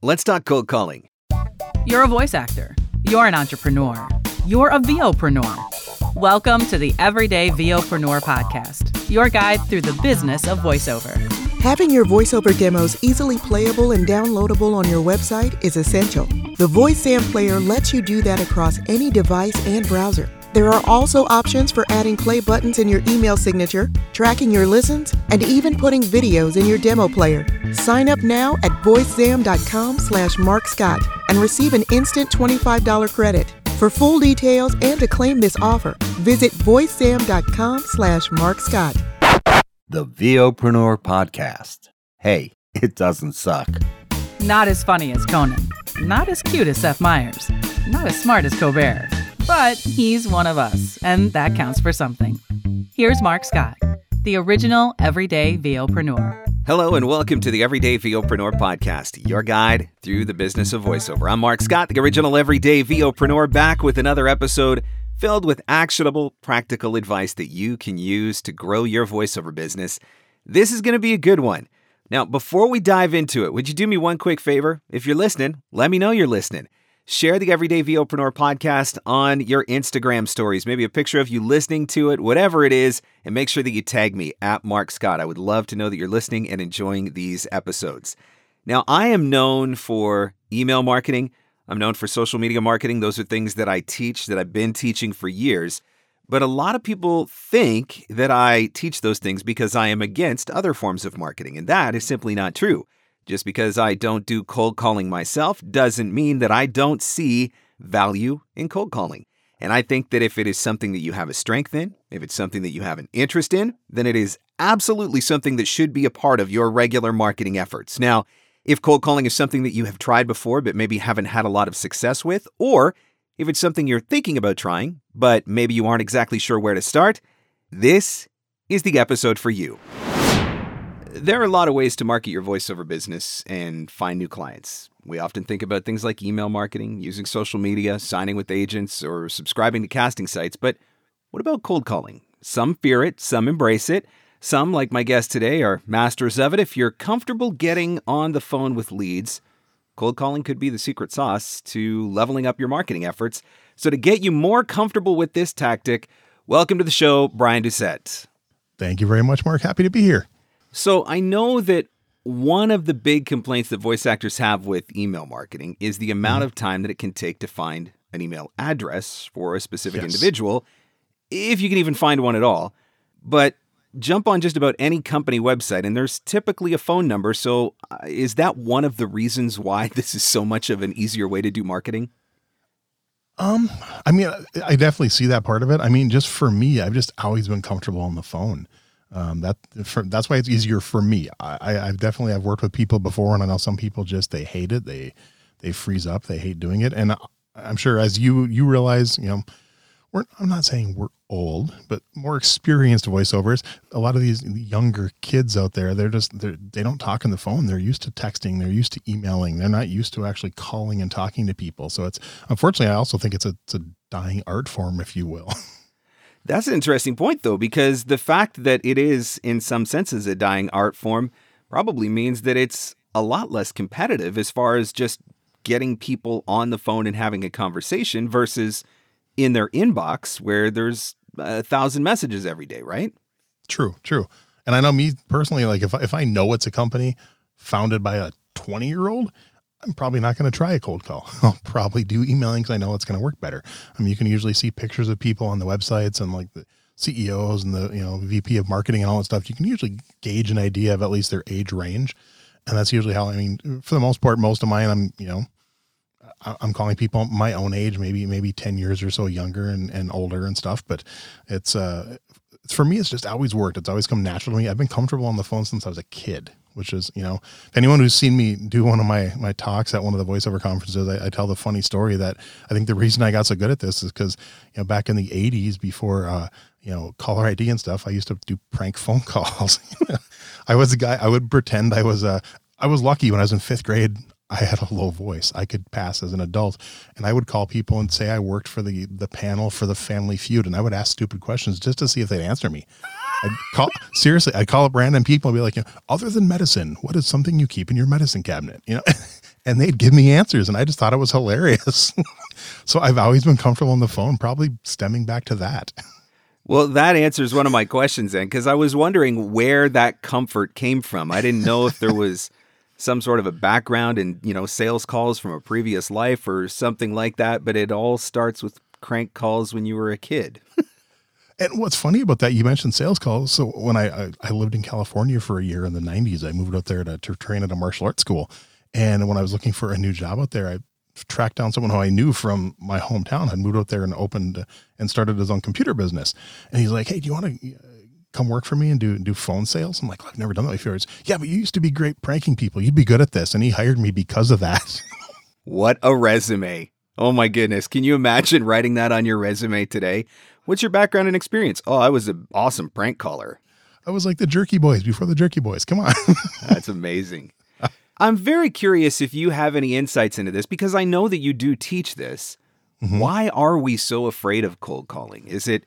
Let's talk cold calling. You're a voice actor. You're an entrepreneur. You're a VOpreneur. Welcome to the Everyday VOpreneur podcast, your guide through the business of voiceover. Having your voiceover demos easily playable and downloadable on your website is essential. The VoiceZam player lets you do that across any device and browser. There are also options for adding play buttons in your email signature, tracking your listens, and even putting videos in your demo player. Sign up now at voicezam.com slash markscott and receive an instant $25 credit. For full details and to claim this offer, visit voicezam.com slash markscott. The VOpreneur Podcast. Hey, it doesn't suck. Not as funny as Conan. Not as cute as Seth Meyers. Not as smart as Colbert. But he's one of us, and that counts for something. Here's Mark Scott, the original everyday VOpreneur. Hello and welcome to the Everyday VOpreneur podcast, your guide through the business of voiceover. I'm Mark Scott, the original everyday VOpreneur, back with another episode filled with actionable, practical advice that you can use to grow your voiceover business. This is going to be a good one. Now, before we dive into it, would you do me one quick favor? If you're listening, let me know you're listening. Share the Everyday VOpreneur podcast on your Instagram stories, maybe a picture of you listening to it, whatever it is, and make sure that you tag me at Mark Scott. I would love to know that you're listening and enjoying these episodes. Now, I am known for email marketing. I'm known for social media marketing. Those are things that I teach, that I've been teaching for years. But a lot of people think that I teach those things because I am against other forms of marketing, and that is simply not true. Just because I don't do cold calling myself doesn't mean that I don't see value in cold calling. And I think that if it is something that you have a strength in, if it's something that you have an interest in, then it is absolutely something that should be a part of your regular marketing efforts. Now, if cold calling is something that you have tried before but maybe haven't had a lot of success with, or if it's something you're thinking about trying but maybe you aren't exactly sure where to start, this is the episode for you. There are a lot of ways to market your voiceover business and find new clients. We often think about things like email marketing, using social media, signing with agents, or subscribing to casting sites, but what about cold calling? Some fear it, some embrace it. Some, like my guest today, are masters of it. If you're comfortable getting on the phone with leads, cold calling could be the secret sauce to leveling up your marketing efforts. So, to get you more comfortable with this tactic, welcome to the show, Brian Doucette. Thank you very much, Mark. Happy to be here. So I know that one of the big complaints that voice actors have with email marketing is the amount of time that it can take to find an email address for a specific Yes. individual, if you can even find one at all. But jump on just about any company website and there's typically a phone number. So uh, is that one of the reasons why this is so much of an easier way to do marketing? Um, I mean, I definitely see that part of it. I mean, just for me, I've just always been comfortable on the phone. Um, that for, that's why it's easier for me. I, I've definitely I've worked with people before, and I know some people just they hate it. They they freeze up. They hate doing it. And I- I'm sure as you you realize, you know, we're I'm not saying we're old, but more experienced voiceovers. A lot of these younger kids out there, they're just they're, they don't talk on the phone. They're used to texting. They're used to emailing. They're not used to actually calling and talking to people. So it's unfortunately, I also think it's a it's a dying art form, if you will. That's an interesting point, though, because the fact that it is, in some senses, a dying art form probably means that it's a lot less competitive as far as just getting people on the phone and having a conversation versus in their inbox where there's a thousand messages every day, right? True, true. And I know me personally, like if if I know it's a company founded by a 20 year old, I'm probably not going to try a cold call. I'll probably do emailing because I know it's going to work better. I mean, you can usually see pictures of people on the websites and like the CEOs and the you know VP of marketing and all that stuff. You can usually gauge an idea of at least their age range, and that's usually how. I mean, for the most part, most of mine, I'm you know, I'm calling people my own age, maybe maybe 10 years or so younger and, and older and stuff. But it's uh for me, it's just always worked. It's always come natural to me. I've been comfortable on the phone since I was a kid, which is, you know, anyone who's seen me do one of my my talks at one of the voiceover conferences, I, I tell the funny story that I think the reason I got so good at this is because, you know, back in the '80s, before uh, you know caller ID and stuff, I used to do prank phone calls. I was a guy. I would pretend I was a. I was lucky when I was in fifth grade. I had a low voice. I could pass as an adult, and I would call people and say I worked for the the panel for the Family Feud, and I would ask stupid questions just to see if they'd answer me. I'd call seriously. I'd call up random people and be like, you know, other than medicine, what is something you keep in your medicine cabinet? You know, and they'd give me answers and I just thought it was hilarious. so I've always been comfortable on the phone, probably stemming back to that. Well, that answers one of my questions then, because I was wondering where that comfort came from. I didn't know if there was some sort of a background in, you know, sales calls from a previous life or something like that, but it all starts with crank calls when you were a kid. And what's funny about that, you mentioned sales calls. So when I, I, I lived in California for a year in the 90s, I moved out there to, to train at a martial arts school. And when I was looking for a new job out there, I tracked down someone who I knew from my hometown. had moved out there and opened and started his own computer business. And he's like, "Hey, do you want to uh, come work for me and do do phone sales?" I'm like, "I've never done that before." He's, yeah, but you used to be great pranking people. You'd be good at this. And he hired me because of that. what a resume! Oh my goodness, can you imagine writing that on your resume today? What's your background and experience? Oh, I was an awesome prank caller. I was like the Jerky Boys before the Jerky Boys. Come on. That's amazing. I'm very curious if you have any insights into this because I know that you do teach this. Mm-hmm. Why are we so afraid of cold calling? Is it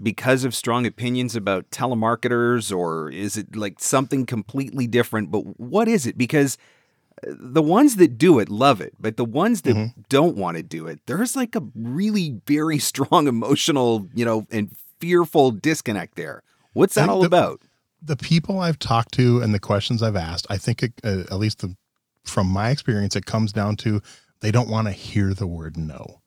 because of strong opinions about telemarketers or is it like something completely different? But what is it? Because the ones that do it love it, but the ones that mm-hmm. don't want to do it, there's like a really very strong emotional, you know, and fearful disconnect there. What's that all the, about? the people I've talked to and the questions I've asked, I think it, uh, at least the, from my experience, it comes down to they don't want to hear the word no.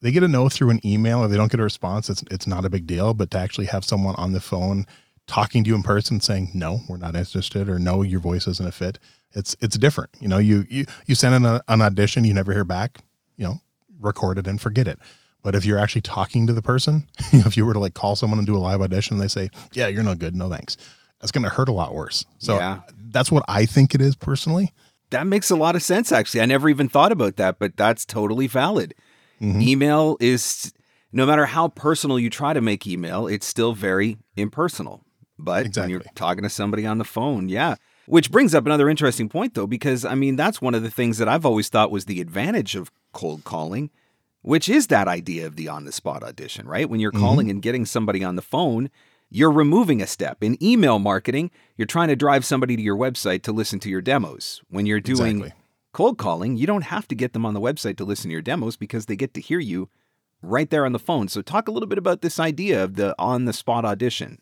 They get a no through an email or they don't get a response. It's it's not a big deal, but to actually have someone on the phone talking to you in person saying no, we're not interested, or no, your voice isn't a fit. It's it's different. You know, you you you send in a, an audition, you never hear back. You know, record it and forget it. But if you're actually talking to the person, if you were to like call someone and do a live audition and they say, yeah, you're no good, no thanks, that's going to hurt a lot worse. So yeah. that's what I think it is personally. That makes a lot of sense, actually. I never even thought about that, but that's totally valid. Mm-hmm. Email is, no matter how personal you try to make email, it's still very impersonal. But exactly. when you're talking to somebody on the phone, yeah. Which brings up another interesting point, though, because I mean, that's one of the things that I've always thought was the advantage of cold calling which is that idea of the on the spot audition, right? When you're mm-hmm. calling and getting somebody on the phone, you're removing a step. In email marketing, you're trying to drive somebody to your website to listen to your demos. When you're doing exactly. cold calling, you don't have to get them on the website to listen to your demos because they get to hear you right there on the phone. So, talk a little bit about this idea of the on the spot audition.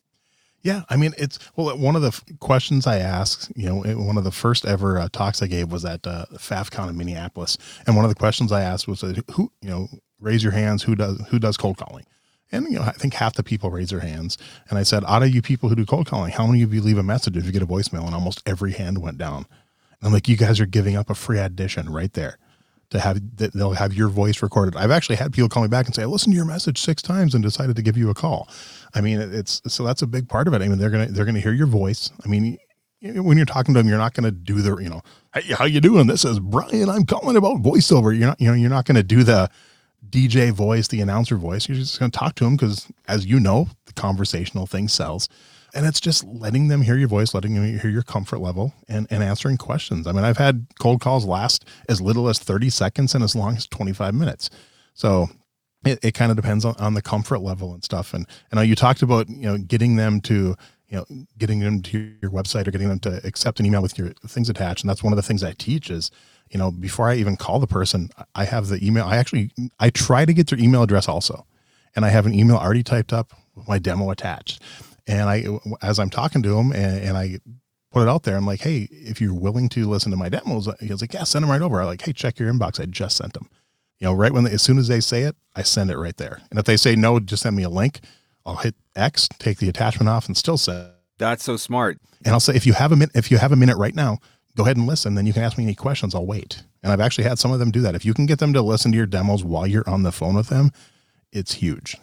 Yeah, I mean, it's well, one of the f- questions I asked, you know, one of the first ever uh, talks I gave was at uh, FAFCon in Minneapolis, and one of the questions I asked was, uh, "Who, you know, raise your hands? Who does who does cold calling?" And you know, I think half the people raise their hands, and I said, "Out of you people who do cold calling, how many of you leave a message if you get a voicemail?" And almost every hand went down. And I'm like, "You guys are giving up a free audition right there." To have that they'll have your voice recorded. I've actually had people call me back and say, I listened to your message six times and decided to give you a call. I mean, it's so that's a big part of it. I mean, they're gonna they're gonna hear your voice. I mean, when you're talking to them, you're not gonna do the you know, hey, how you doing? This is Brian. I'm calling about voiceover. You're not you know you're not gonna do the DJ voice, the announcer voice. You're just gonna talk to them because, as you know, the conversational thing sells and it's just letting them hear your voice, letting them hear your comfort level, and and answering questions. I mean, I've had cold calls last as little as thirty seconds and as long as twenty five minutes. So it, it kind of depends on, on the comfort level and stuff. And and you talked about you know getting them to you know getting them to your website or getting them to accept an email with your things attached. And that's one of the things I teach is you know before I even call the person, I have the email. I actually I try to get their email address also, and I have an email already typed up with my demo attached and I, as I'm talking to him and, and I put it out there, I'm like, hey, if you're willing to listen to my demos, he was like, yeah, send them right over. I'm like, hey, check your inbox. I just sent them. You know, right when they, as soon as they say it, I send it right there. And if they say no, just send me a link. I'll hit X, take the attachment off, and still send. That's so smart. And I'll say, if you have a minute, if you have a minute right now, go ahead and listen. Then you can ask me any questions. I'll wait. And I've actually had some of them do that. If you can get them to listen to your demos while you're on the phone with them, it's huge.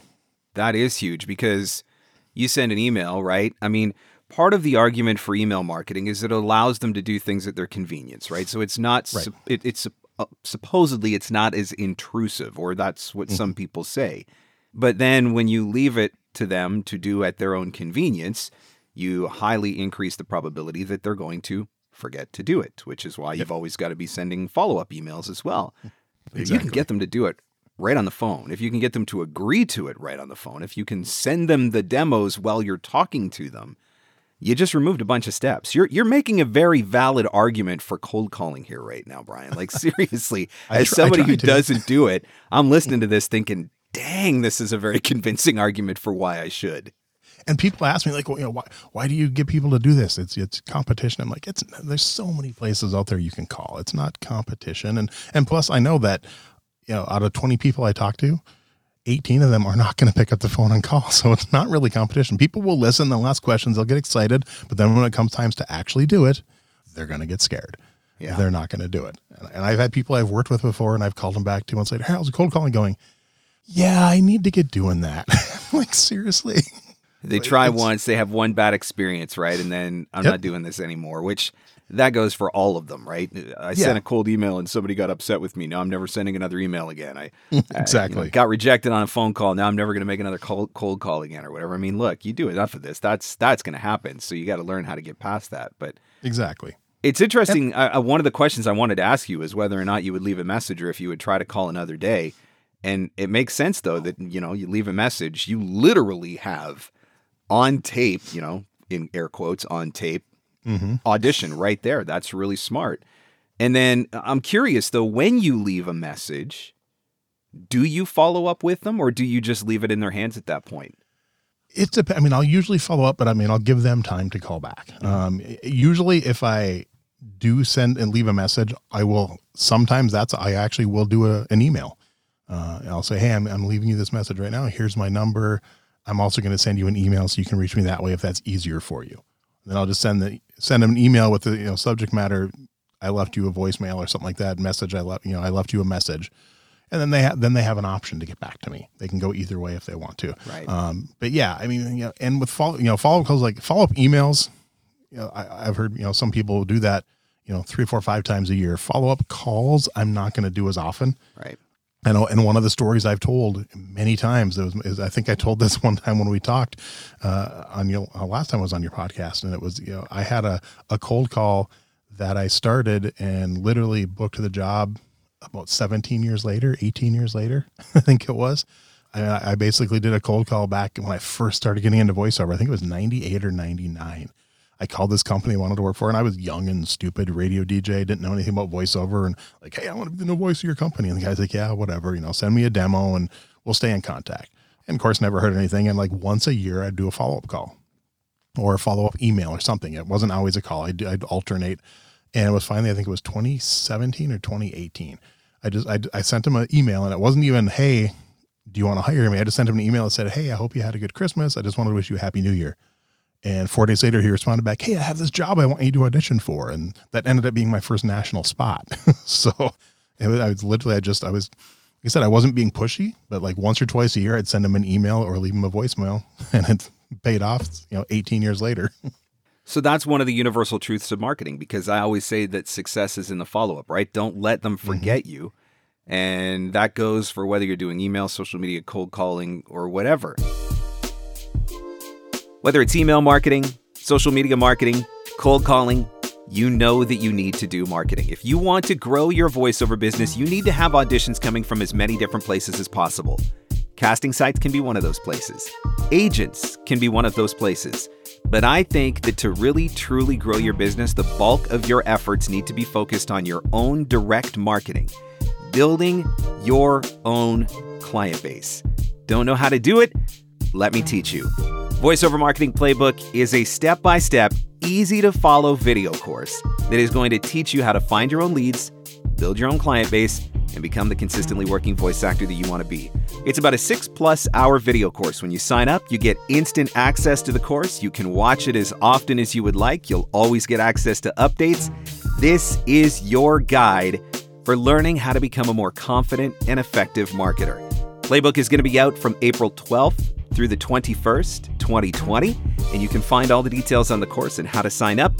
That is huge because you send an email, right? I mean, part of the argument for email marketing is it allows them to do things at their convenience, right? So it's not right. it, it's uh, supposedly it's not as intrusive, or that's what mm-hmm. some people say. But then when you leave it to them to do at their own convenience, you highly increase the probability that they're going to forget to do it, which is why you've always got to be sending follow up emails as well. Exactly. You can get them to do it right on the phone, if you can get them to agree to it right on the phone, if you can send them the demos while you're talking to them, you just removed a bunch of steps. You're you're making a very valid argument for cold calling here right now, Brian. Like seriously, as somebody who to. doesn't do it, I'm listening to this thinking, "Dang, this is a very convincing argument for why I should." And people ask me like, well, you know, why why do you get people to do this? It's it's competition. I'm like, it's there's so many places out there you can call. It's not competition. And and plus, I know that you know, out of 20 people I talk to, 18 of them are not going to pick up the phone and call. So it's not really competition. People will listen, they'll ask questions, they'll get excited, but then when it comes times to actually do it, they're going to get scared. Yeah. They're not going to do it. And, and I've had people I've worked with before, and I've called them back two months later. How's the cold calling going? Yeah, I need to get doing that. like seriously. They try once, they have one bad experience, right? And then I'm Yep. not doing this anymore, which that goes for all of them, right? I Yeah. sent a cold email and somebody got upset with me. Now I'm never sending another email again. I I, you know, Exactly. got rejected on a phone call. Now I'm never going to make another cold, cold call again or whatever. I mean, look, you do enough of this. That's that's going to happen. So you got to learn how to get past that. But Exactly. it's interesting. One of the questions I wanted to ask you is whether or not you would leave a message or if you would try to call another day. And it makes sense though that you know you leave a message. You literally have on tape, you know, in air quotes, on tape Mm-hmm. audition right there. That's really smart. And then uh, I'm curious though, when you leave a message, do you follow up with them or do you just leave it in their hands at that point? It dep- I mean, I'll usually follow up, but I mean, I'll give them time to call back. Um, usually, if I do send and leave a message, I will. Sometimes that's I actually will do a, an email. Uh, I'll say, hey, I'm, I'm leaving you this message right now. Here's my number. I'm also going to send you an email so you can reach me that way if that's easier for you. Then I'll just send the send them an email with the you know subject matter. I left you a voicemail or something like that. Message I left you know I left you a message, and then they have then they have an option to get back to me. They can go either way if they want to. Right. Um, but yeah, I mean, you know, and with follow, you know, follow up calls like follow up emails. You know, I, I've heard you know some people do that. You know, three, four, five times a year. Follow up calls, I'm not going to do as often. Right. I know, and one of the stories I've told many times is, is I think I told this one time when we talked uh, on your uh, last time I was on your podcast, and it was you know I had a a cold call that I started and literally booked the job about 17 years later, 18 years later, I think it was. I, I basically did a cold call back when I first started getting into voiceover. I think it was 98 or 99. I called this company I wanted to work for, and I was young and stupid, radio DJ, didn't know anything about voiceover, and like, hey, I want to be the new voice of your company. And the guy's like, yeah, whatever, you know, send me a demo and we'll stay in contact. And of course, never heard anything. And like once a year, I'd do a follow up call or a follow up email or something. It wasn't always a call. I'd, I'd alternate. And it was finally, I think it was 2017 or 2018. I just, I, I sent him an email and it wasn't even, hey, do you want to hire me? I just sent him an email that said, hey, I hope you had a good Christmas. I just wanted to wish you a happy new year. And four days later, he responded back, Hey, I have this job I want you to audition for. And that ended up being my first national spot. so it was, I was literally, I just, I was, like I said, I wasn't being pushy, but like once or twice a year, I'd send him an email or leave him a voicemail and it paid off, you know, 18 years later. So that's one of the universal truths of marketing because I always say that success is in the follow up, right? Don't let them mm-hmm. forget you. And that goes for whether you're doing email, social media, cold calling, or whatever. Whether it's email marketing, social media marketing, cold calling, you know that you need to do marketing. If you want to grow your voiceover business, you need to have auditions coming from as many different places as possible. Casting sites can be one of those places. Agents can be one of those places. But I think that to really truly grow your business, the bulk of your efforts need to be focused on your own direct marketing, building your own client base. Don't know how to do it? Let me teach you. Voiceover Marketing Playbook is a step by step, easy to follow video course that is going to teach you how to find your own leads, build your own client base, and become the consistently working voice actor that you want to be. It's about a six plus hour video course. When you sign up, you get instant access to the course. You can watch it as often as you would like. You'll always get access to updates. This is your guide for learning how to become a more confident and effective marketer. Playbook is going to be out from April 12th through the 21st, 2020, and you can find all the details on the course and how to sign up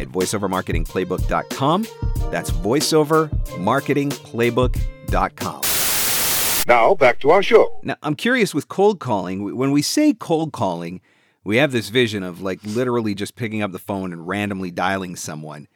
at voiceovermarketingplaybook.com. That's voiceovermarketingplaybook.com. Now, back to our show. Now, I'm curious with cold calling, when we say cold calling, we have this vision of like literally just picking up the phone and randomly dialing someone.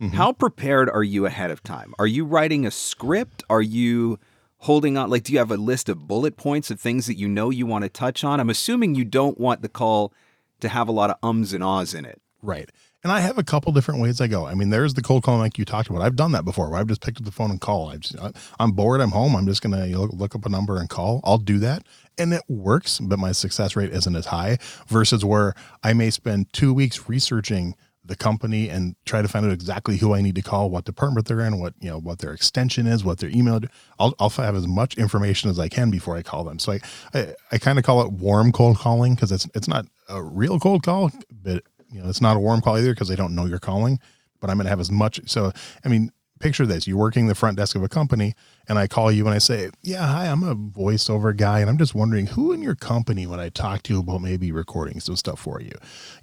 Mm-hmm. How prepared are you ahead of time? Are you writing a script? Are you holding on? Like, do you have a list of bullet points of things that you know you want to touch on? I'm assuming you don't want the call to have a lot of ums and ahs in it. Right. And I have a couple different ways I go. I mean, there's the cold calling like you talked about. I've done that before where I've just picked up the phone and call. I've just, I'm bored. I'm home. I'm just going to look, look up a number and call. I'll do that. And it works, but my success rate isn't as high versus where I may spend two weeks researching the company and try to find out exactly who I need to call, what department they're in, what, you know, what their extension is, what their email. I'll, I'll have as much information as I can before I call them. So I, I, I kind of call it warm cold calling because it's, it's not a real cold call, but you know, it's not a warm call either because they don't know you're calling, but I'm going to have as much. So, I mean, picture this. You're working the front desk of a company and i call you and i say yeah hi i'm a voiceover guy and i'm just wondering who in your company would i talk to about maybe recording some stuff for you?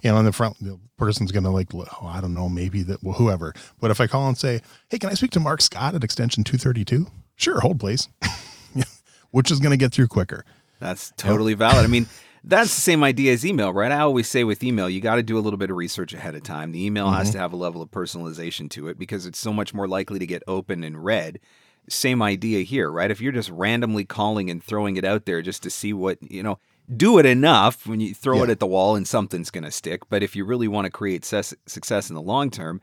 You know and the front the person's gonna like oh, i don't know maybe that well, whoever. But if i call and say hey can i speak to mark scott at extension 232 sure hold please. Which is gonna get through quicker. That's totally valid. I mean that's the same idea as email, right? I always say with email, you got to do a little bit of research ahead of time. The email mm-hmm. has to have a level of personalization to it because it's so much more likely to get open and read. Same idea here, right? If you're just randomly calling and throwing it out there just to see what, you know, do it enough when you throw yeah. it at the wall and something's going to stick. But if you really want to create ses- success in the long term,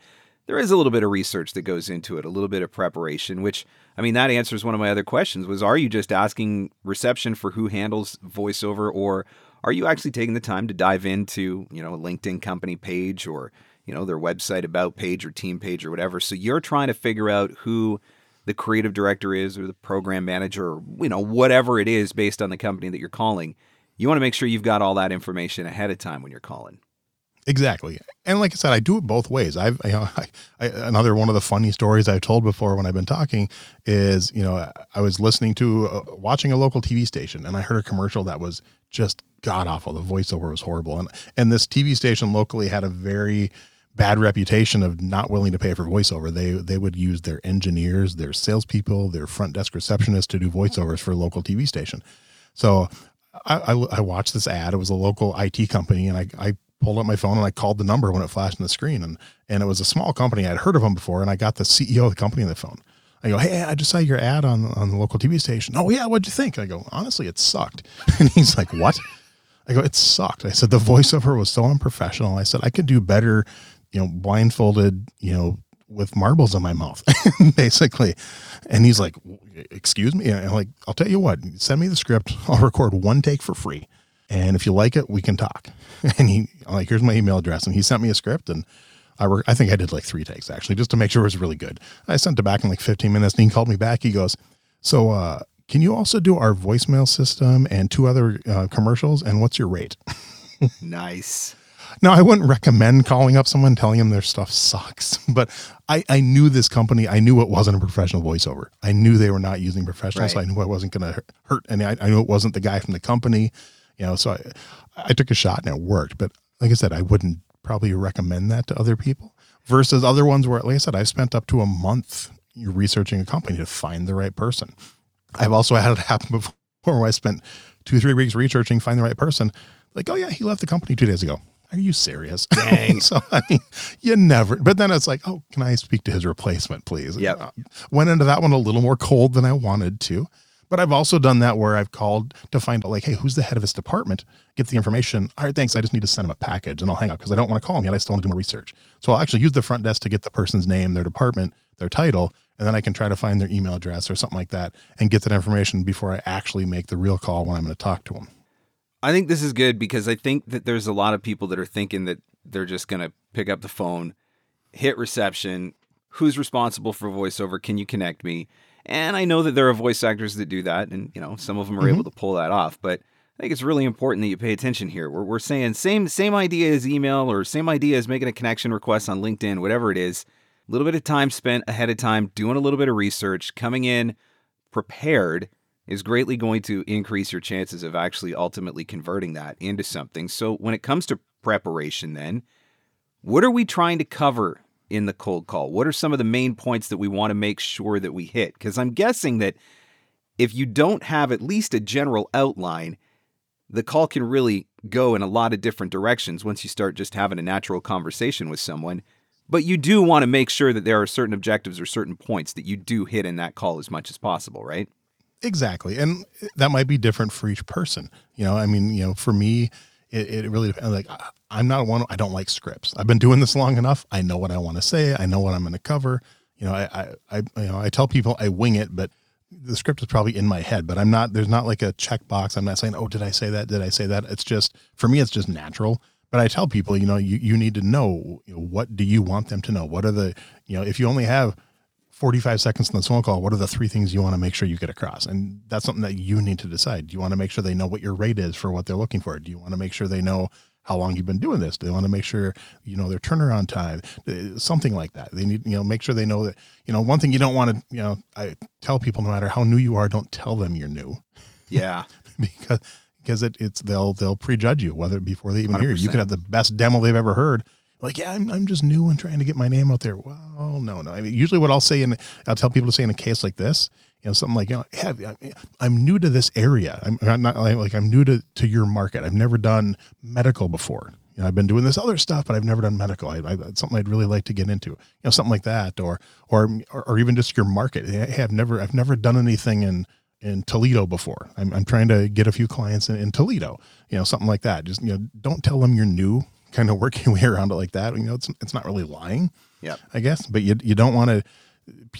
there is a little bit of research that goes into it, a little bit of preparation, which I mean that answers one of my other questions was are you just asking reception for who handles voiceover or are you actually taking the time to dive into, you know, a LinkedIn company page or, you know, their website about page or team page or whatever? So you're trying to figure out who the creative director is or the program manager or, you know, whatever it is based on the company that you're calling. You want to make sure you've got all that information ahead of time when you're calling. Exactly. And like I said, I do it both ways. I've, you know, I, I, another one of the funny stories I've told before when I've been talking is, you know, I was listening to, uh, watching a local TV station and I heard a commercial that was just god awful. The voiceover was horrible. And, and this TV station locally had a very bad reputation of not willing to pay for voiceover. They, they would use their engineers, their salespeople, their front desk receptionists to do voiceovers for a local TV station. So I, I, I watched this ad. It was a local IT company and I, I pulled up my phone and I called the number when it flashed on the screen. And, and it was a small company. I'd heard of them before. And I got the CEO of the company on the phone. I go, Hey, I just saw your ad on, on the local TV station. Oh yeah. What'd you think? I go, honestly, it sucked. And he's like, what? I go, it sucked. I said, the voiceover was so unprofessional. I said, I could do better, you know, blindfolded, you know, with marbles in my mouth, basically. And he's like, excuse me. And I'm like, I'll tell you what, send me the script. I'll record one take for free. And if you like it, we can talk. And he I'm like, here's my email address. And he sent me a script and I work, I think I did like three takes actually, just to make sure it was really good. I sent it back in like 15 minutes and he called me back. He goes, so, uh, can you also do our voicemail system and two other uh, commercials? And what's your rate? nice. Now, I wouldn't recommend calling up someone telling them their stuff sucks, but I, I knew this company. I knew it wasn't a professional voiceover. I knew they were not using professionals. Right. So I knew I wasn't going to hurt. And I, I knew it wasn't the guy from the company you know so I, I took a shot and it worked but like i said i wouldn't probably recommend that to other people versus other ones where like i said i've spent up to a month researching a company to find the right person i've also had it happen before where i spent two three weeks researching find the right person like oh yeah he left the company two days ago are you serious? Dang. so I mean, you never. But then it's like, oh, can I speak to his replacement, please? Yeah. Went into that one a little more cold than I wanted to. But I've also done that where I've called to find out, like, hey, who's the head of his department? Get the information. All right, thanks. I just need to send him a package and I'll hang up because I don't want to call him yet. I still want to do my research. So I'll actually use the front desk to get the person's name, their department, their title, and then I can try to find their email address or something like that and get that information before I actually make the real call when I'm going to talk to them. I think this is good because I think that there's a lot of people that are thinking that they're just going to pick up the phone, hit reception. Who's responsible for voiceover? Can you connect me? And I know that there are voice actors that do that, and you know some of them are mm-hmm. able to pull that off. But I think it's really important that you pay attention here. We're, we're saying same same idea as email or same idea as making a connection request on LinkedIn, whatever it is. A little bit of time spent ahead of time doing a little bit of research, coming in prepared is greatly going to increase your chances of actually ultimately converting that into something. So when it comes to preparation, then what are we trying to cover in the cold call? What are some of the main points that we want to make sure that we hit? Because I'm guessing that if you don't have at least a general outline, the call can really go in a lot of different directions once you start just having a natural conversation with someone. But you do want to make sure that there are certain objectives or certain points that you do hit in that call as much as possible, right? Exactly. And that might be different for each person. You know, I mean, you know, for me, it, it really depends. Like I'm not one. I don't like scripts. I've been doing this long enough. I know what I want to say. I know what I'm going to cover. You know, I, I, I, you know, I tell people I wing it, but the script is probably in my head. But I'm not. There's not like a checkbox. I'm not saying, oh, did I say that? Did I say that? It's just for me, it's just natural. But I tell people, you know, you, you need to know, you know what do you want them to know? What are the, you know, if you only have 45 seconds in the phone call, what are the three things you want to make sure you get across? And that's something that you need to decide. Do you want to make sure they know what your rate is for what they're looking for? Do you want to make sure they know how long you've been doing this? Do they want to make sure, you know, their turnaround time, Uh, something like that. They need, you know, make sure they know that, you know, one thing you don't want to, you know, I tell people no matter how new you are, don't tell them you're new Yeah. because because it, it's they'll they'll prejudge you whether before they even hear you. You 100%. could have the best demo they've ever heard. Like, yeah, I'm, I'm just new and trying to get my name out there. Well, no, no. I mean, usually what I'll say and I'll tell people to say in a case like this, you know, something like, you know, yeah, I'm new to this area. I'm, I'm not like, like I'm new to, to your market. I've never done medical before. You know, I've been doing this other stuff, but I've never done medical. I, I, it's something I'd really like to get into, you know, something like that, or, or, or, or even just your market. Hey, I've never, I've never done anything in, in Toledo before. I'm, I'm trying to get a few clients in, in Toledo, you know, something like that. Just, you know, don't tell them you're new, kind of work your way around it like that. You know, it's, it's not really lying, Yep. I guess, but you, you don't want to,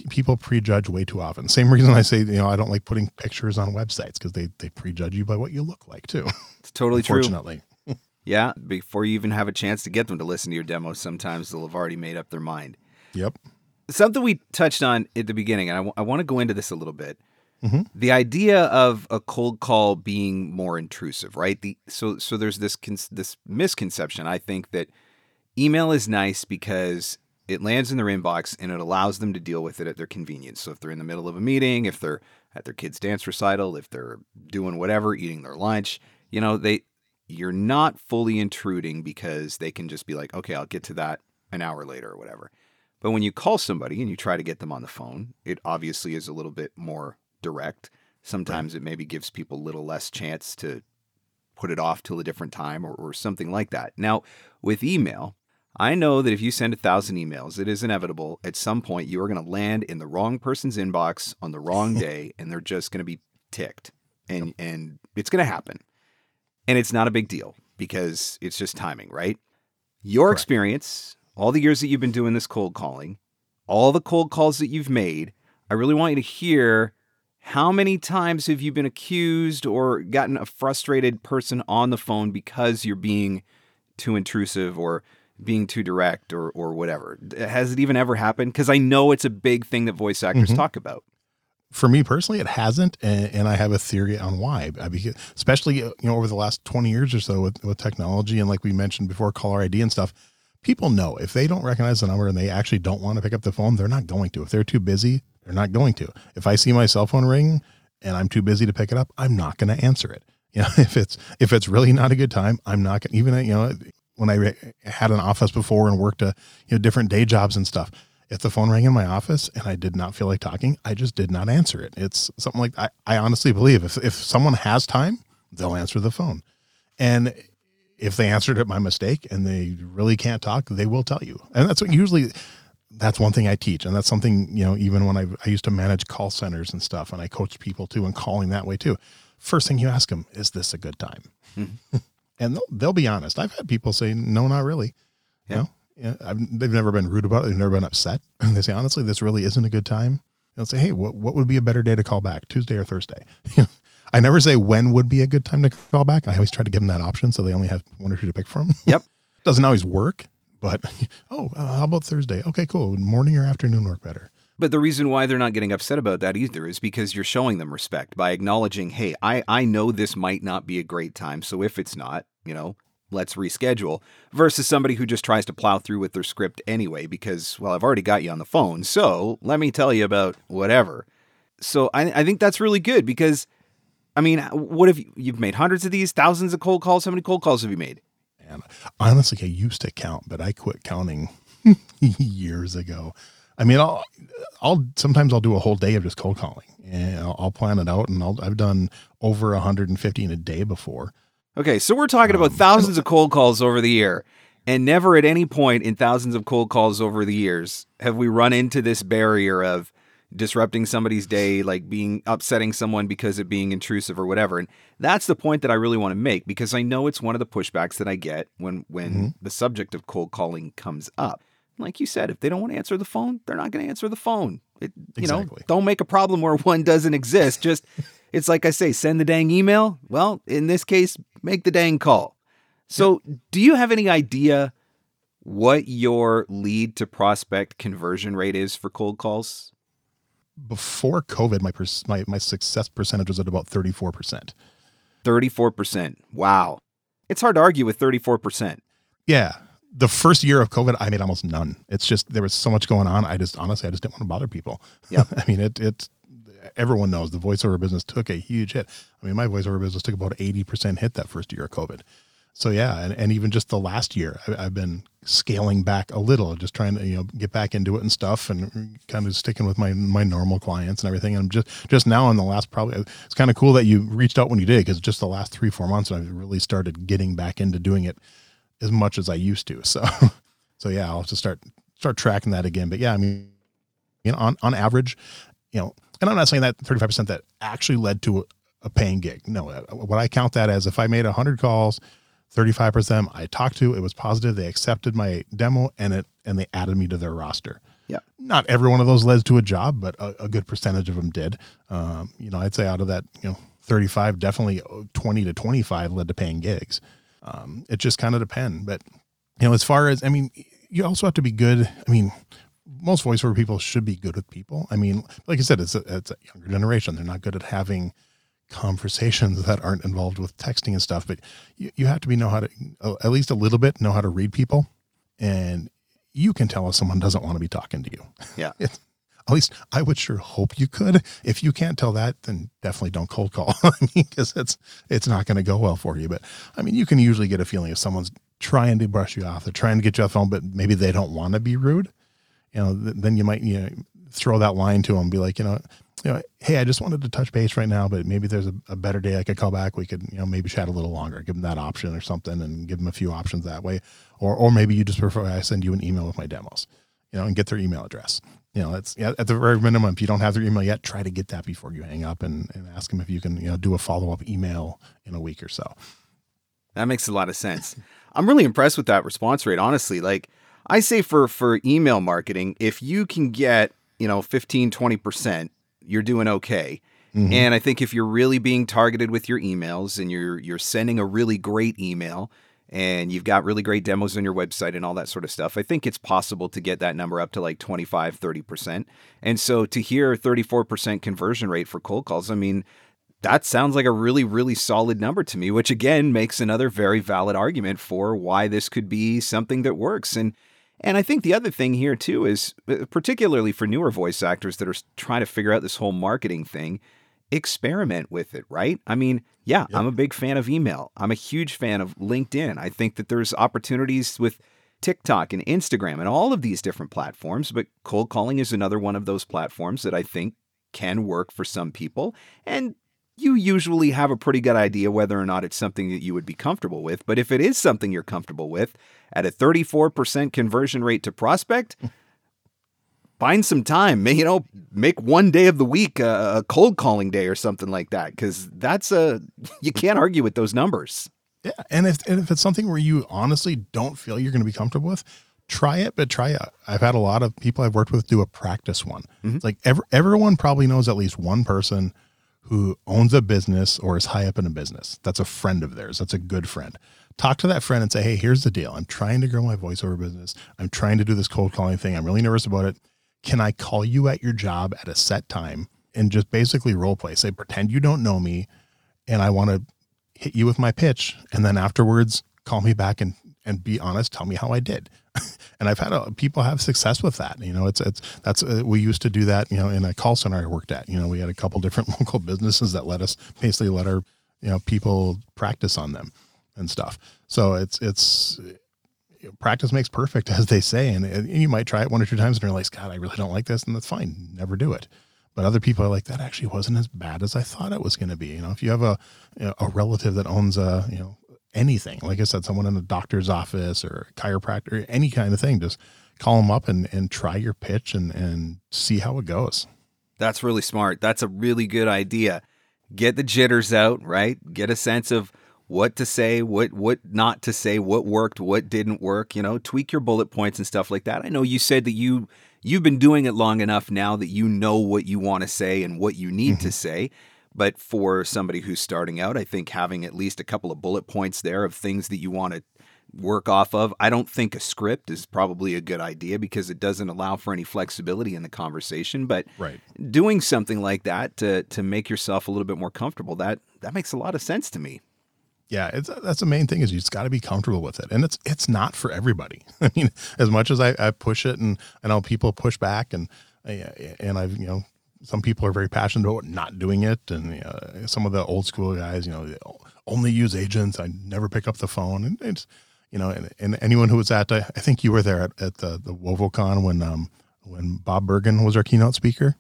people prejudge way too often. Same reason I say, you know, I don't like putting pictures on websites because they, they prejudge you by what you look like too. It's totally true. Unfortunately. Yeah. Before you even have a chance to get them to listen to your demo, sometimes they'll have already made up their mind. Yep. Something we touched on at the beginning, and I want to go into this a little bit. Mm-hmm. The idea of a cold call being more intrusive, right? The so so there's this con- this misconception. I think that email is nice because it lands in their inbox and it allows them to deal with it at their convenience. So if they're in the middle of a meeting, if they're at their kid's dance recital, if they're doing whatever, eating their lunch, you know, they you're not fully intruding because they can just be like, okay, I'll get to that an hour later or whatever. But when you call somebody and you try to get them on the phone, it obviously is a little bit more direct. Sometimes it maybe gives people a little less chance to put it off till a different time or, or something like that. Now, with email, I know that if you send a thousand emails, it is inevitable at some point you are going to land in the wrong person's inbox on the wrong day and they're just going to be ticked. And and it's going to happen. And it's not a big deal because it's just timing, right? Your Correct. experience, all the years that you've been doing this cold calling, all the cold calls that you've made, I really want you to hear how many times have you been accused or gotten a frustrated person on the phone because you're being too intrusive or being too direct or or whatever? Has it even ever happened? Because I know it's a big thing that voice actors mm-hmm. talk about. for me personally, it hasn't, and, and I have a theory on why. I mean, especially you know over the last twenty years or so with, with technology and like we mentioned before, caller ID and stuff. People know if they don't recognize the number and they actually don't want to pick up the phone, they're not going to. If they're too busy, they're not going to. If I see my cell phone ring and I'm too busy to pick it up, I'm not going to answer it. You know, if it's if it's really not a good time, I'm not going. to Even you know, when I had an office before and worked a you know different day jobs and stuff, if the phone rang in my office and I did not feel like talking, I just did not answer it. It's something like I, I honestly believe if if someone has time, they'll answer the phone. And if they answered it by mistake and they really can't talk, they will tell you. And that's what usually that's one thing I teach. And that's something, you know, even when I, I used to manage call centers and stuff and I coached people too and calling that way too. First thing you ask them, is this a good time? Mm-hmm. and they'll, they'll be honest. I've had people say, no, not really. You know, yeah, I've, they've never been rude about it. They've never been upset. And they say, honestly, this really isn't a good time. They'll say, hey, what, what would be a better day to call back, Tuesday or Thursday? I never say when would be a good time to call back. I always try to give them that option so they only have one or two to pick from. Yep. Doesn't always work, but oh, uh, how about Thursday? Okay, cool. Morning or afternoon work better. But the reason why they're not getting upset about that either is because you're showing them respect by acknowledging, hey, I, I know this might not be a great time. So if it's not, you know, let's reschedule versus somebody who just tries to plow through with their script anyway because, well, I've already got you on the phone. So let me tell you about whatever. So I, I think that's really good because, I mean, what have you, you've made hundreds of these, thousands of cold calls? How many cold calls have you made? And honestly, I used to count, but I quit counting years ago. I mean, I'll, I'll sometimes I'll do a whole day of just cold calling, and I'll, I'll plan it out, and I'll, I've done over 150 in a day before. Okay, so we're talking about um, thousands of cold calls over the year. And never at any point in thousands of cold calls over the years have we run into this barrier of disrupting somebody's day, like being upsetting someone because of being intrusive or whatever. And that's the point that I really want to make because I know it's one of the pushbacks that I get when when Mm-hmm. the subject of cold calling comes up. Like you said, if they don't want to answer the phone, they're not going to answer the phone. It, you know, don't make a problem where one doesn't exist. Just it's like I say, send the dang email. Well, in this case, make the dang call. So, do you have any idea what your lead to prospect conversion rate is for cold calls? Before COVID, my, pers- my my success percentage was at about 34%. 34%. Wow. It's hard to argue with 34%. Yeah. The first year of COVID, I made almost none. It's just there was so much going on. I just honestly, I just didn't want to bother people. Yep. I mean, it it everyone knows the voiceover business took a huge hit. I mean, my voiceover business took about eighty percent hit that first year of COVID. So yeah, and, and even just the last year, I, I've been scaling back a little, just trying to you know get back into it and stuff, and kind of sticking with my my normal clients and everything. And I'm just just now in the last probably it's kind of cool that you reached out when you did because just the last three four months I've really started getting back into doing it as much as I used to. So so yeah, I'll have to start start tracking that again. But yeah, I mean, you know, on on average, you know, and I'm not saying that 35 percent that actually led to a, a paying gig. No, uh, what I count that as if I made 100 calls. 35 percent I talked to, it was positive. They accepted my demo and it and they added me to their roster. Yeah. Not every one of those led to a job, but a, a good percentage of them did. Um, you know, I'd say out of that, you know, 35, definitely 20 to 25 led to paying gigs. Um, it just kind of depend. But, you know, as far as, I mean, you also have to be good. I mean, most voiceover people should be good with people. I mean, like I said, it's a, it's a younger generation. They're not good at having conversations that aren't involved with texting and stuff, but you, you have to be know how to, uh, at least a little bit, know how to read people. And you can tell if someone doesn't want to be talking to you. Yeah. It's, at least I would sure hope you could. If you can't tell that, then definitely don't cold call. I mean, because it's it's not going to go well for you. But I mean, you can usually get a feeling if someone's trying to brush you off, they're trying to get you off the phone, but maybe they don't want to be rude. You know, th- then you might you know throw that line to them, be like, you know, you know, hey, I just wanted to touch base right now, but maybe there's a, a better day I could call back. We could, you know, maybe chat a little longer. Give them that option or something, and give them a few options that way. Or or maybe you just prefer I send you an email with my demos, you know, and get their email address. You know, that's yeah, at the very minimum. If you don't have their email yet, try to get that before you hang up, and, and ask them if you can, you know, do a follow up email in a week or so. That makes a lot of sense. I'm really impressed with that response rate, honestly. Like I say for for email marketing, if you can get, you know, 15, 20%, you're doing okay. Mm-hmm. And I think if you're really being targeted with your emails and you're you're sending a really great email and you've got really great demos on your website and all that sort of stuff, I think it's possible to get that number up to like 25, 30%. And so to hear 34% conversion rate for cold calls, I mean, that sounds like a really, really solid number to me, which again makes another very valid argument for why this could be something that works. And and I think the other thing here too is uh, particularly for newer voice actors that are trying to figure out this whole marketing thing, experiment with it, right? I mean, yeah, I'm a big fan of email. I'm a huge fan of LinkedIn. I think that there's opportunities with TikTok and Instagram and all of these different platforms, but cold calling is another one of those platforms that I think can work for some people. And you usually have a pretty good idea whether or not it's something that you would be comfortable with. But if it is something you're comfortable with at a 34% conversion rate to prospect, find some time. You know, make one day of the week a, cold calling day or something like that, because that's a, you can't argue with those numbers. Yeah, and if and if it's something where you honestly don't feel you're going to be comfortable with, try it. But try it. I've had a lot of people I've worked with do a practice one. It's like ever everyone probably knows at least one person who owns a business or is high up in a business. That's a friend of theirs. That's a good friend. Talk to that friend and say, "Hey, here's the deal. I'm trying to grow my voiceover business. I'm trying to do this cold calling thing. I'm really nervous about it. Can I call you at your job at a set time and just basically role play? Say, pretend you don't know me, and I want to hit you with my pitch and then afterwards call me back and and be honest tell me how i did and i've had a, people have success with that you know it's it's that's uh, we used to do that you know in a call center i worked at you know we had a couple different local businesses that let us basically let our you know people practice on them and stuff so it's it's practice makes perfect as they say and, and you might try it one or two times and realize god i really don't like this and that's fine never do it but other people are like that actually wasn't as bad as I thought it was going to be. You know, if you have a a relative that owns a you know anything, like I said, someone in a doctor's office or chiropractor, any kind of thing, just call them up and and try your pitch and and see how it goes. That's really smart. That's a really good idea. Get the jitters out, right? Get a sense of what to say, what what not to say, what worked, what didn't work, you know, tweak your bullet points and stuff like that. I know you said that you you've been doing it long enough now that you know what you want to say and what you need to mm-hmm. say. But for somebody who's starting out, I think having at least a couple of bullet points there of things that you want to work off of. I don't think a script is probably a good idea because it doesn't allow for any flexibility in the conversation. But Right. doing something like that to to make yourself a little bit more comfortable that that makes a lot of sense to me. Yeah, it's that's the main thing is you just got to be comfortable with it, and it's it's not for everybody. I mean, as much as I, I push it, and I know people push back, and and I've you know some people are very passionate about not doing it, and uh, some of the old school guys, you know, only use agents. I never pick up the phone, and it's you know, and, and anyone who was at, I I think you were there at, at the the WovoCon when um when Bob Bergen was our keynote speaker.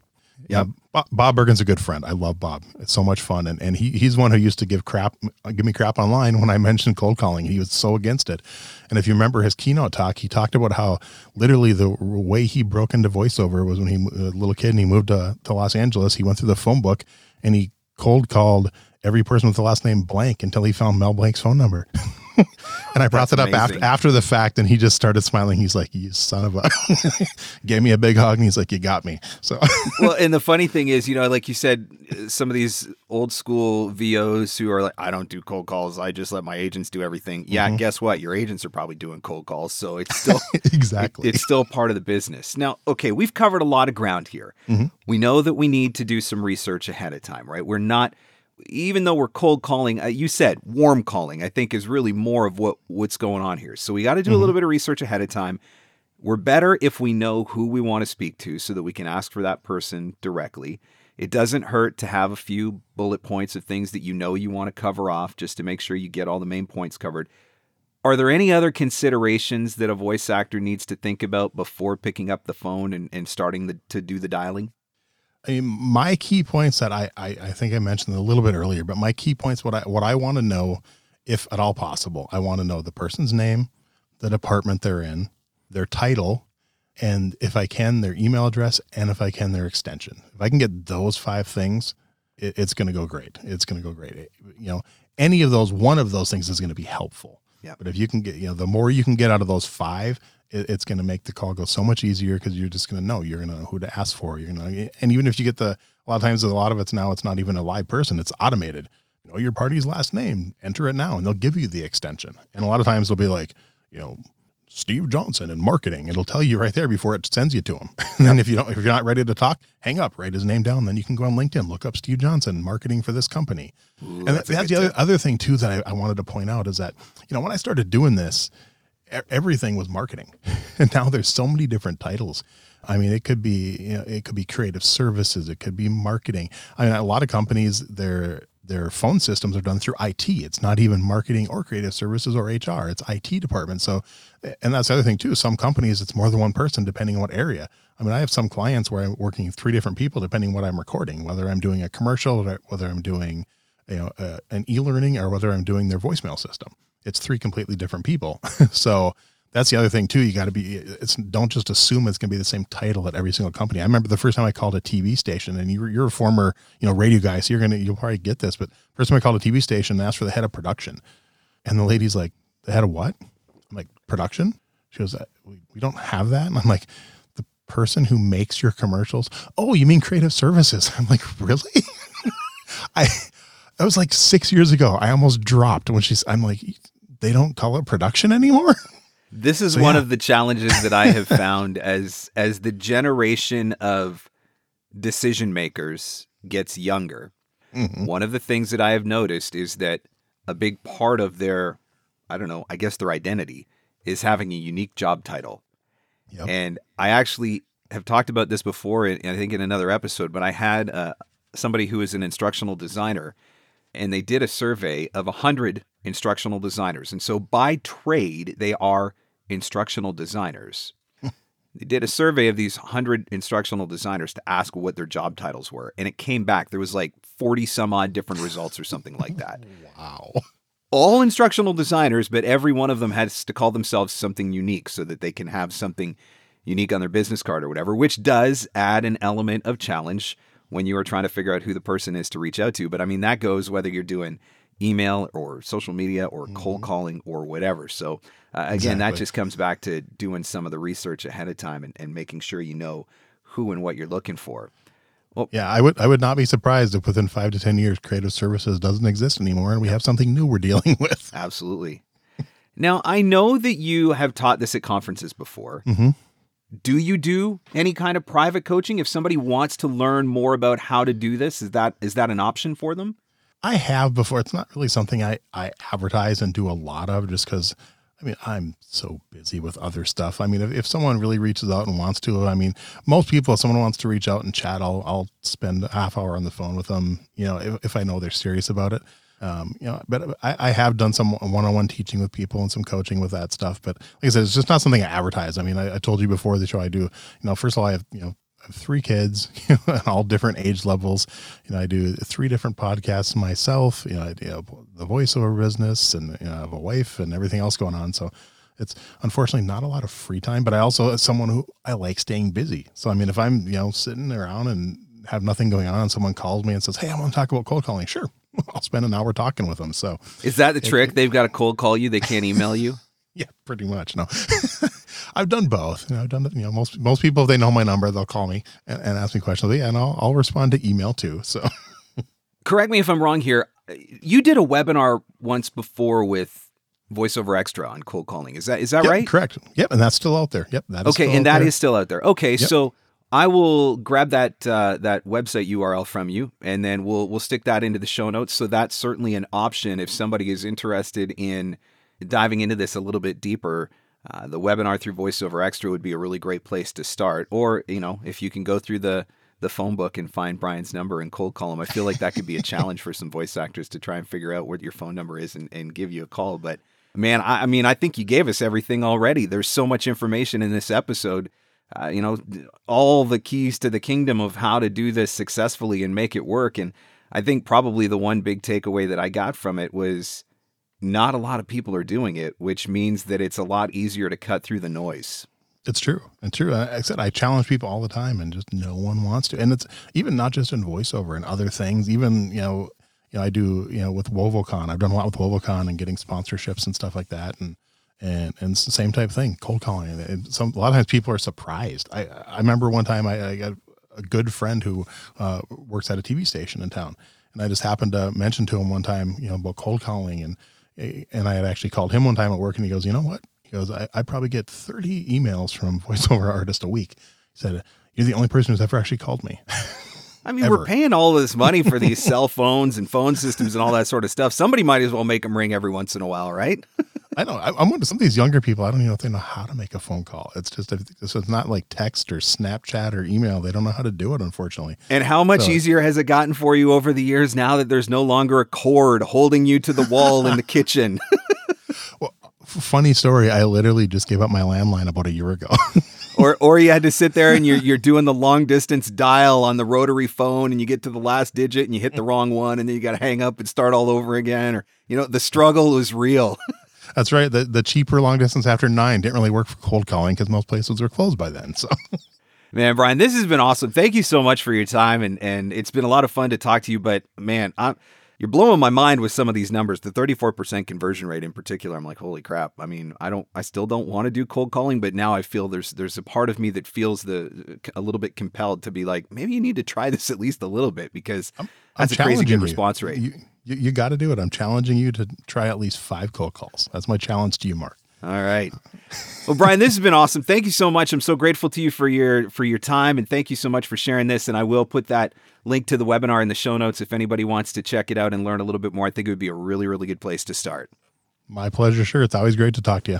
Yeah, Bob, Bob Bergen's a good friend. I love Bob. It's so much fun, and and he he's one who used to give crap, uh, give me crap online when I mentioned cold calling. He was so against it. And if you remember his keynote talk, he talked about how literally the way he broke into voiceover was when he a little kid and he moved to to Los Angeles. He went through the phone book and he cold called every person with the last name Blanc until he found Mel Blanc's phone number. and I brought That's that up after amazing. after the fact, and he just started smiling. He's like, "You son of a," gave me a big hug, and he's like, "You got me." So. well, and the funny thing is, you know, like you said, some of these old school VOs who are like, I don't do cold calls. I just let my agents do everything. Yeah, mm-hmm. guess what? Your agents are probably doing cold calls, so it's still exactly. it's still part of the business. Now, okay, we've covered a lot of ground here. Mm-hmm. We know that we need to do some research ahead of time, right? We're not even though we're cold calling, uh, you said warm calling, I think is really more of what what's going on here. So we got to do a little bit of research ahead of time. We're better if we know who we want to speak to so that we can ask for that person directly. It doesn't hurt to have a few bullet points of things that you know you want to cover off just to make sure you get all the main points covered. Are there any other considerations that a voice actor needs to think about before picking up the phone and, and starting the, to do the dialing? I mean, my key points that I, I I think I mentioned a little bit earlier, but my key points what I what I want to know, if at all possible, I want to know the person's name, the department they're in, their title, and if I can, their email address, and if I can, their extension. If I can get those five things, it, it's going to go great. It's going to go great. It- you know, any of those, one of those things is going to be helpful. Yeah. But if you can get, you know, the more you can get out of those five, it, it's going to make the call go so much easier because you're just going to know you're going to know who to ask for. You're going to, and even if you get the, a lot of times, a lot of it's now, it's not even a live person, it's automated. You know your party's last name, enter it now, and they'll give you the extension. And a lot of times they'll be like, you know, Steve Johnson in marketing. It'll tell you right there before it sends you to him. and then if you don't, if you're not ready to talk, hang up, write his name down. Then you can go on LinkedIn, look up Steve Johnson, marketing for this company. and that's, that's the other, other thing too that I, I wanted to point out is that you know when I started doing this, everything was marketing, and now there's so many different titles. I mean, it could be you know, it could be creative services, it could be marketing. I mean, a lot of companies their their phone systems are done through IT. It's not even marketing or creative services or HR. It's IT department. So, and that's the other thing too. Some companies it's more than one person depending on what area. I mean, I have some clients where I'm working three different people depending on what I'm recording, whether I'm doing a commercial, or whether I'm doing you know uh, an e-learning, or whether I'm doing their voicemail system. It's three completely different people. so that's the other thing too. You got to be. It's don't just assume it's going to be the same title at every single company. I remember the first time I called a TV station, and you're, you're a former you know radio guy, so you're gonna you'll probably get this. But first time I called a TV station and asked for the head of production, and the lady's like, "The head of what?" I'm like, "Production." She goes, "Uh, "We we don't have that." And I'm like, "The person who makes your commercials." Oh, you mean creative services? I'm like, "Really?" I that was like six years ago. I almost dropped when she's. I'm like, they don't call it production anymore. This is So, one yeah. of the challenges that I have found as as the generation of decision makers gets younger. Mm-hmm. One of the things that I have noticed is that a big part of their I don't know, I guess their identity is having a unique job title. Yep. And I actually have talked about this before, in, I think in another episode, but I had uh, somebody who is an instructional designer, and they did a survey of 100 instructional designers. And so by trade, they are instructional designers. they did a survey of these 100 instructional designers to ask what their job titles were. And it came back, there was like 40 some odd different results or something like that Wow. all instructional designers, but every one of them has to call themselves something unique so that they can have something unique on their business card or whatever, which does add an element of challenge when you are trying to figure out who the person is to reach out to. But I mean, that goes whether you're doing email or social media or cold calling or whatever. So, uh, again, that just comes back to doing some of the research ahead of time and, and making sure you know who and what you're looking for. Well, Yeah, I would I would not be surprised if within five to ten years creative services doesn't exist anymore and we have something new we're dealing with. Absolutely. now, I know that you have taught this at conferences before. Mhm. Do you do any kind of private coaching if somebody wants to learn more about how to do this? Is that is that an option for them? I have before. It's not really something I, I advertise and do a lot of just because I mean, I'm so busy with other stuff. I mean, if, if someone really reaches out and wants to, I mean, most people, if someone wants to reach out and chat, I'll, I'll spend a half hour on the phone with them, you know, if, if I know they're serious about it. Um, you know, but I, I have done some one-on-one teaching with people and some coaching with that stuff. But like I said, it's just not something I advertise. I mean, I, I told you before the show, I do, you know, first of all, I have, you know, I have three kids, you know, at all different age levels. You know, I do three different podcasts myself. You know, I do the voiceover business, and you know, I have a wife and everything else going on. So it's unfortunately not a lot of free time. But I also, as someone who I like staying busy. So I mean, if I'm you know sitting around and have nothing going on, and someone calls me and says, "Hey, I want to talk about cold calling," sure, I'll spend an hour talking with them. So Is that the trick? They've got to cold call you. They can't email you. yeah, pretty much. No, I've done both. You know, I've done it. You know, most most people if they know my number, they'll call me and, and ask me questions. Yeah, and I'll I'll respond to email too. So Correct me if I'm wrong here. You did a webinar once before with VoiceOverXtra on cold calling. Is that is that Yep, right? Correct. Yep, and that's still out there. Yep, that is Okay, and that there. is still out there. Okay, Yep. so I will grab that uh, that website URL from you, and then we'll we'll stick that into the show notes. So that's certainly an option if somebody is interested in diving into this a little bit deeper. Uh, the webinar through VoiceOverXtra would be a really great place to start. Or you know, if you can go through the the phone book and find Brian's number and cold call him, I feel like that could be a challenge for some voice actors to try and figure out what your phone number is and, and give you a call. But man, I, I mean, I think you gave us everything already. There's so much information in this episode. Uh, you know, all the keys to the kingdom of how to do this successfully and make it work. And I think probably the one big takeaway that I got from it was not a lot of people are doing it, which means that it's a lot easier to cut through the noise. It's true. It's true. I I said I challenge people all the time, and just no one wants to. And it's even not just in voiceover and other things. Even you know, you know, I do you know with WovoCon. I've done a lot with WovoCon and getting sponsorships and stuff like that. And and and it's the same type of thing. Cold calling. And some a lot of times people are surprised. I I remember one time I, I got a good friend who uh, works at a TV station in town, and I just happened to mention to him one time, you know, about cold calling and and I had actually called him one time at work, and he goes, "You know what?" He goes, I, I probably get 30 emails from voiceover artists a week. He said, You're the only person who's ever actually called me. I mean, we're paying all this money for these cell phones and phone systems and all that sort of stuff. Somebody might as well make them ring every once in a while, right? I know. I, I'm wondering some of these younger people, I don't even know if they know how to make a phone call. It's just, so it's not like text or Snapchat or email. They don't know how to do it, unfortunately. And how much So- easier has it gotten for you over the years now that there's no longer a cord holding you to the wall in the kitchen? F- funny story. I literally just gave up my landline about a year ago. or or you had to sit there and you're you're doing the long distance dial on the rotary phone and you get to the last digit and you hit the wrong one and then you got to hang up and start all over again or you know the struggle was real. That's right. The, the cheaper long distance after nine didn't really work for cold calling because most places were closed by then. So Man, Brian, this has been awesome. Thank you so much for your time and and it's been a lot of fun to talk to you, but man, I'm you're blowing my mind with some of these numbers. The 34% conversion rate in particular, I'm like, holy crap. I mean, I don't, I still don't want to do cold calling, but now I feel there's, there's a part of me that feels the, uh, a little bit compelled to be like, maybe you need to try this at least a little bit because that's a crazy good response rate. You, you, you got to do it. I'm challenging you to try at least five cold calls. That's my challenge to you, Mark. All right. Well, Brian, this has been awesome. Thank you so much. I'm so grateful to you for your for your time and thank you so much for sharing this. And I will put that link to the webinar in the show notes if anybody wants to check it out and learn a little bit more. I think it would be a really, really good place to start. My pleasure. Sure. It's always great to talk to you.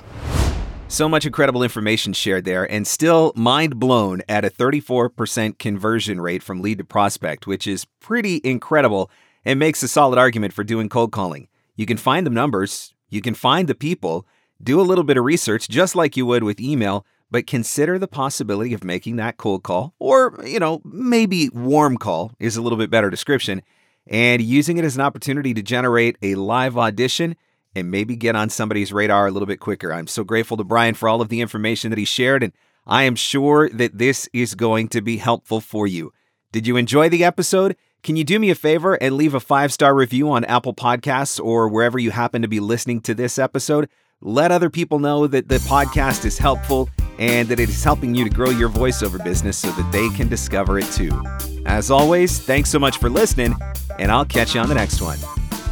So much incredible information shared there, and still mind blown at a 34% conversion rate from lead to prospect, which is pretty incredible and makes a solid argument for doing cold calling. You can find the numbers, you can find the people, do a little bit of research just like you would with email, but consider the possibility of making that cold call, or, you know, maybe warm call is a little bit better description, and using it as an opportunity to generate a live audition and maybe get on somebody's radar a little bit quicker. I'm so grateful to Brian for all of the information that he shared, and I am sure that this is going to be helpful for you. Did you enjoy the episode? Can you do me a favor and leave a five star review on Apple Podcasts or wherever you happen to be listening to this episode? Let other people know that the podcast is helpful and that it is helping you to grow your voiceover business so that they can discover it too. As always, thanks so much for listening, and I'll catch you on the next one.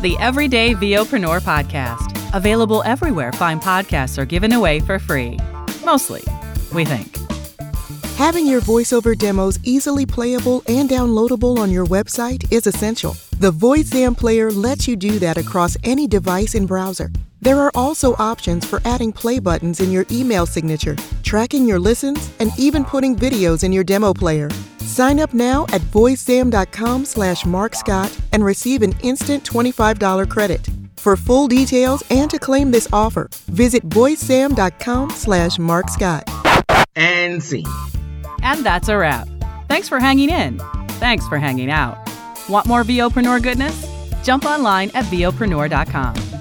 The Everyday VOpreneur Podcast. Available everywhere fine podcasts are given away for free. Mostly, we think. Having your voiceover demos easily playable and downloadable on your website is essential. The VoiceZam player lets you do that across any device and browser. There are also options for adding play buttons in your email signature, tracking your listens, and even putting videos in your demo player. Sign up now at voicezam.com slash markscott and receive an instant $25 credit. For full details and to claim this offer, visit voicezam.com slash markscott. And scene. And that's a wrap. Thanks for hanging in. Thanks for hanging out. Want more VOpreneur goodness? Jump online at VOpreneur.com.